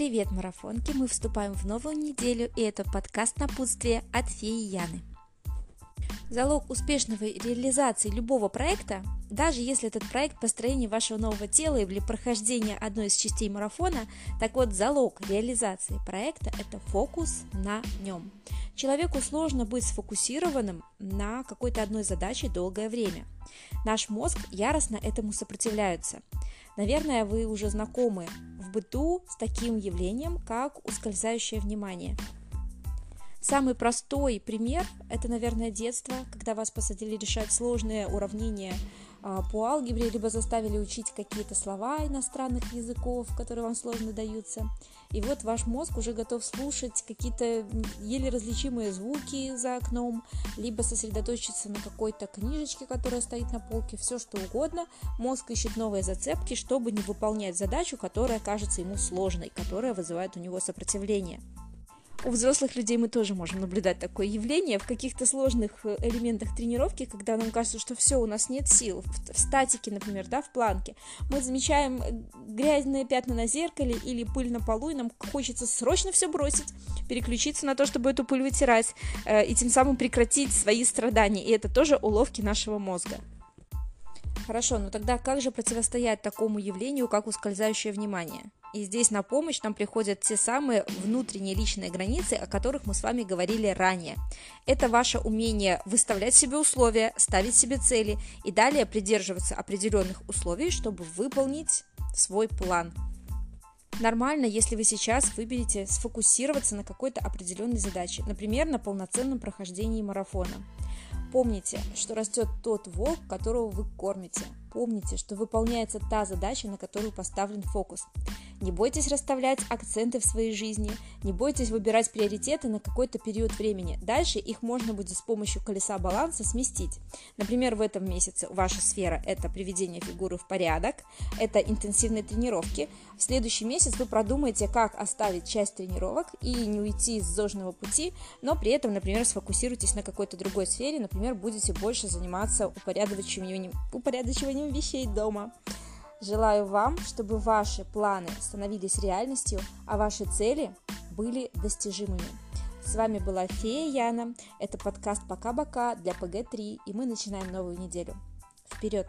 Привет, марафонки! Мы вступаем в новую неделю, и это подкаст «Напутствие» от феи Яны. Залог успешной реализации любого проекта, даже если этот проект построение вашего нового тела или прохождение одной из частей марафона, так вот залог реализации проекта – это фокус на нем. Человеку сложно быть сфокусированным на какой-то одной задаче долгое время. Наш мозг яростно этому сопротивляется. Наверное, вы уже знакомы в быту с таким явлением, как ускользающее внимание – Самый простой пример – это, наверное, детство, когда вас посадили решать сложные уравнения по алгебре, либо заставили учить какие-то слова иностранных языков, которые вам сложно даются. И вот ваш мозг уже готов слушать какие-то еле различимые звуки за окном, либо сосредоточиться на какой-то книжечке, которая стоит на полке, все что угодно. Мозг ищет новые зацепки, чтобы не выполнять задачу, которая кажется ему сложной, которая вызывает у него сопротивление. У взрослых людей мы тоже можем наблюдать такое явление в каких-то сложных э, элементах тренировки, когда нам кажется, что все, у нас нет сил. В, в статике, например, да, в планке. Мы замечаем э, грязные пятна на зеркале или пыль на полу, и нам хочется срочно все бросить, переключиться на то, чтобы эту пыль вытирать, э, и тем самым прекратить свои страдания. И это тоже уловки нашего мозга. Хорошо, но тогда как же противостоять такому явлению, как ускользающее внимание? И здесь на помощь нам приходят те самые внутренние личные границы, о которых мы с вами говорили ранее. Это ваше умение выставлять себе условия, ставить себе цели и далее придерживаться определенных условий, чтобы выполнить свой план. Нормально, если вы сейчас выберете сфокусироваться на какой-то определенной задаче, например, на полноценном прохождении марафона. Помните, что растет тот волк, которого вы кормите. Помните, что выполняется та задача, на которую поставлен фокус. Не бойтесь расставлять акценты в своей жизни, не бойтесь выбирать приоритеты на какой-то период времени. Дальше их можно будет с помощью колеса баланса сместить. Например, в этом месяце ваша сфера – это приведение фигуры в порядок, это интенсивные тренировки. В следующий месяц вы продумаете, как оставить часть тренировок и не уйти из зожного пути, но при этом, например, сфокусируйтесь на какой-то другой сфере, например, будете больше заниматься упорядочиванием, упорядочиванием вещей дома. Желаю вам, чтобы ваши планы становились реальностью, а ваши цели были достижимыми. С вами была Фея Яна. Это подкаст «Пока-бока» для ПГ-3, и мы начинаем новую неделю. Вперед!